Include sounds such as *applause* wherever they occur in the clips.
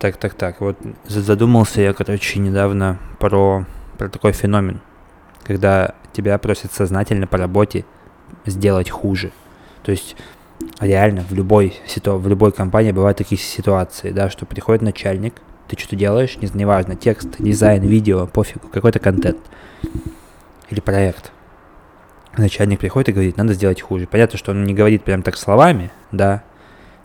Так, так, так. Вот задумался я, короче, недавно про, про такой феномен, когда тебя просят сознательно по работе сделать хуже. То есть реально в любой, ситу... в любой компании бывают такие ситуации, да, что приходит начальник, ты что-то делаешь, не, неважно, текст, дизайн, видео, пофигу, какой-то контент или проект. Начальник приходит и говорит, надо сделать хуже. Понятно, что он не говорит прям так словами, да,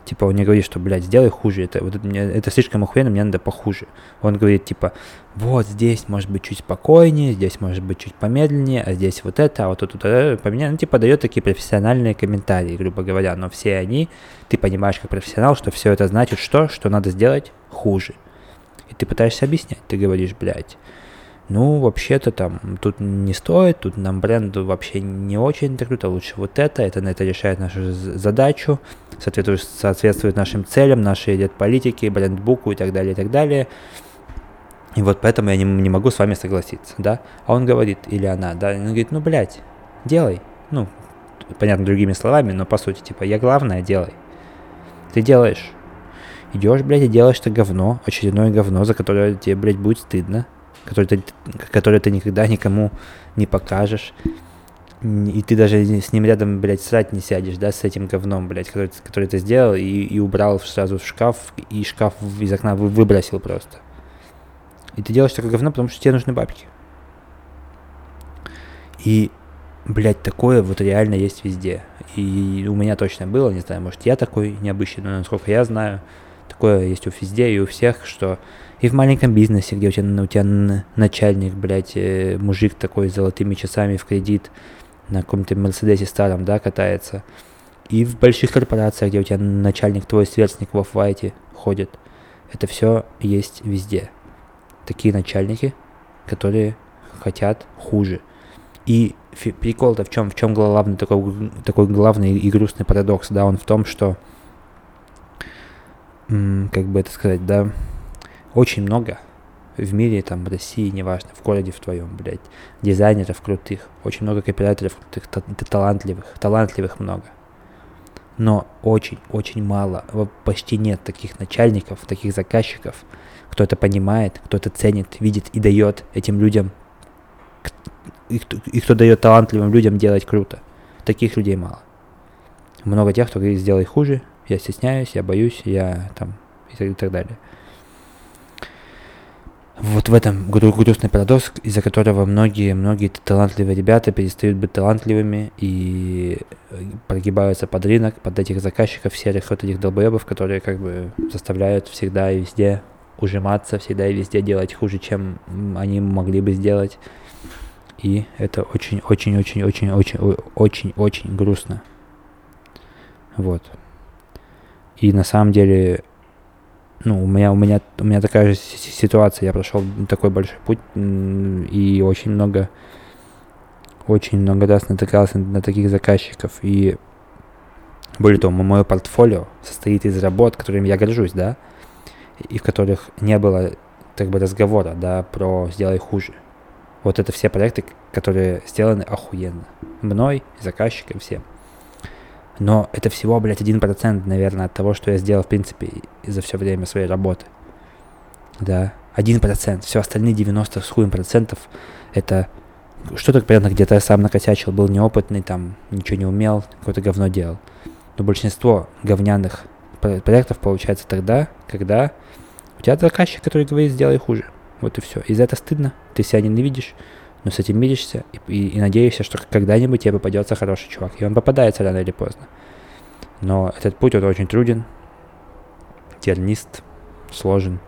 Типа он не говорит, что, блядь, сделай хуже, это, вот это, мне, это слишком охуенно, мне надо похуже. Он говорит, типа, вот здесь может быть чуть спокойнее, здесь может быть чуть помедленнее, а здесь вот это, а вот тут, тут это. Ну, типа, дает такие профессиональные комментарии, грубо говоря, но все они, ты понимаешь как профессионал, что все это значит что? Что надо сделать хуже. И ты пытаешься объяснять, ты говоришь, блядь, ну, вообще-то там тут не стоит, тут нам бренду вообще не очень так круто, лучше вот это, это на это решает нашу задачу, соответствует, соответствует нашим целям, нашей идет политике, брендбуку и так далее, и так далее. И вот поэтому я не, не могу с вами согласиться, да. А он говорит, или она, да, он говорит, ну, блядь, делай. Ну, понятно, другими словами, но по сути, типа, я главное, делай. Ты делаешь. Идешь, блядь, и делаешь это говно, очередное говно, за которое тебе, блядь, будет стыдно который ты, который ты никогда никому не покажешь. И ты даже с ним рядом, блядь, срать не сядешь, да, с этим говном, блядь, который, который ты сделал и, и убрал сразу в шкаф, и шкаф из окна выбросил просто. И ты делаешь такое говно, потому что тебе нужны бабки. И, блядь, такое вот реально есть везде. И у меня точно было, не знаю, может, я такой необычный, но насколько я знаю, такое есть у везде и у всех, что и в маленьком бизнесе, где у тебя, у тебя начальник, блядь, э, мужик такой с золотыми часами в кредит на каком-то Мерседесе старом, да, катается. И в больших корпорациях, где у тебя начальник, твой сверстник в оффайте ходит. Это все есть везде. Такие начальники, которые хотят хуже. И прикол-то в чем? В чем главный такой, такой главный и грустный парадокс, да, он в том, что, как бы это сказать, да, очень много в мире, там, в России, неважно, в городе в твоем, блядь, дизайнеров крутых, очень много копирайтеров крутых, та- талантливых, талантливых много. Но очень-очень мало, почти нет таких начальников, таких заказчиков, кто это понимает, кто это ценит, видит и дает этим людям, и кто, и кто дает талантливым людям делать круто. Таких людей мало. Много тех, кто говорит, сделай хуже, я стесняюсь, я боюсь, я там и так, и так далее. Вот в этом грустный парадокс, из-за которого многие-многие талантливые ребята перестают быть талантливыми и э, прогибаются под рынок, под этих заказчиков, серых вот этих долбоебов, которые как бы заставляют всегда и везде ужиматься, всегда и везде делать хуже, чем они могли бы сделать. И это очень-очень-очень-очень-очень-очень грустно. Вот. И на самом деле ну, у меня, у меня, у меня такая же ситуация, я прошел такой большой путь и очень много, очень много раз натыкался на таких заказчиков. И более того, мое портфолио состоит из работ, которыми я горжусь, да, и в которых не было как бы разговора, да, про «сделай хуже». Вот это все проекты, которые сделаны охуенно. Мной, заказчиком, всем. Но это всего, блядь, один процент, наверное, от того, что я сделал, в принципе, за все время своей работы. Да, один процент. Все остальные 90 с хуем процентов это что-то, понятно, где-то я сам накосячил, был неопытный, там, ничего не умел, какое-то говно делал. Но большинство говняных проектов получается тогда, когда у тебя заказчик, который говорит, сделай хуже. Вот и все. И за это стыдно, ты себя ненавидишь, но с этим миришься и, и, и надеешься, что когда-нибудь тебе попадется хороший чувак. И он попадается рано или поздно. Но этот путь, он очень труден, тернист, сложен.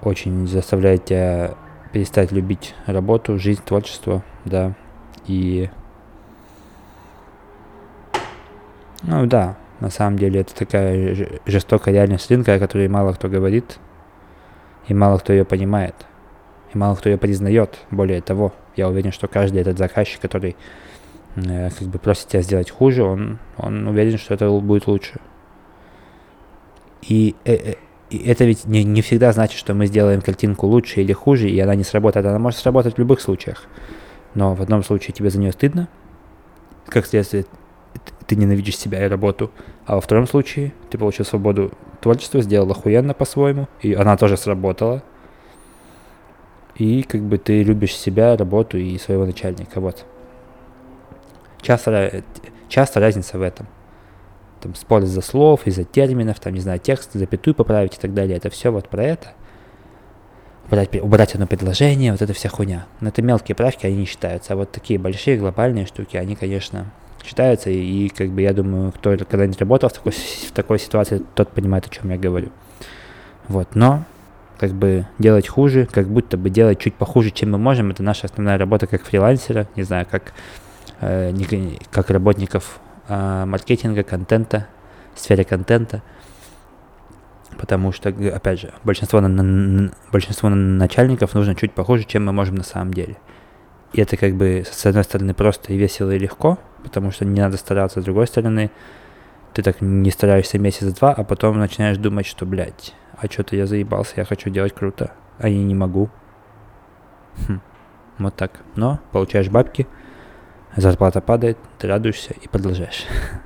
Очень заставляет тебя перестать любить работу, жизнь, творчество, да. И... Ну да, на самом деле это такая жестокая реальность рынка, о которой мало кто говорит, и мало кто ее понимает и мало кто ее признает. Более того, я уверен, что каждый этот заказчик, который э, как бы просит тебя сделать хуже, он, он уверен, что это будет лучше. И, э, э, и это ведь не, не всегда значит, что мы сделаем картинку лучше или хуже, и она не сработает. Она может сработать в любых случаях. Но в одном случае тебе за нее стыдно, как следствие, ты ненавидишь себя и работу. А во втором случае ты получил свободу творчества, сделал охуенно по-своему, и она тоже сработала. И как бы ты любишь себя, работу и своего начальника, вот. Часто, часто разница в этом. Там спор из-за слов, из-за терминов, там, не знаю, текст, запятую поправить и так далее. Это все вот про это. Убрать, убрать одно предложение, вот это вся хуйня. Но это мелкие правки, они не считаются. А вот такие большие глобальные штуки, они, конечно, считаются. И, и как бы я думаю, кто когда-нибудь работал в такой, в такой ситуации, тот понимает, о чем я говорю. Вот, но как бы делать хуже, как будто бы делать чуть похуже, чем мы можем, это наша основная работа как фрилансера, не знаю, как, э, как работников э, маркетинга, контента, в сфере контента. Потому что, опять же, большинство, на, большинство начальников нужно чуть похуже, чем мы можем на самом деле. И это как бы с одной стороны просто и весело и легко, потому что не надо стараться, с другой стороны, ты так не стараешься месяц-два, а потом начинаешь думать, что, блядь, а что-то я заебался, я хочу делать круто, а я не могу. Хм. Вот так. Но получаешь бабки, зарплата падает, ты радуешься и продолжаешь. *laughs*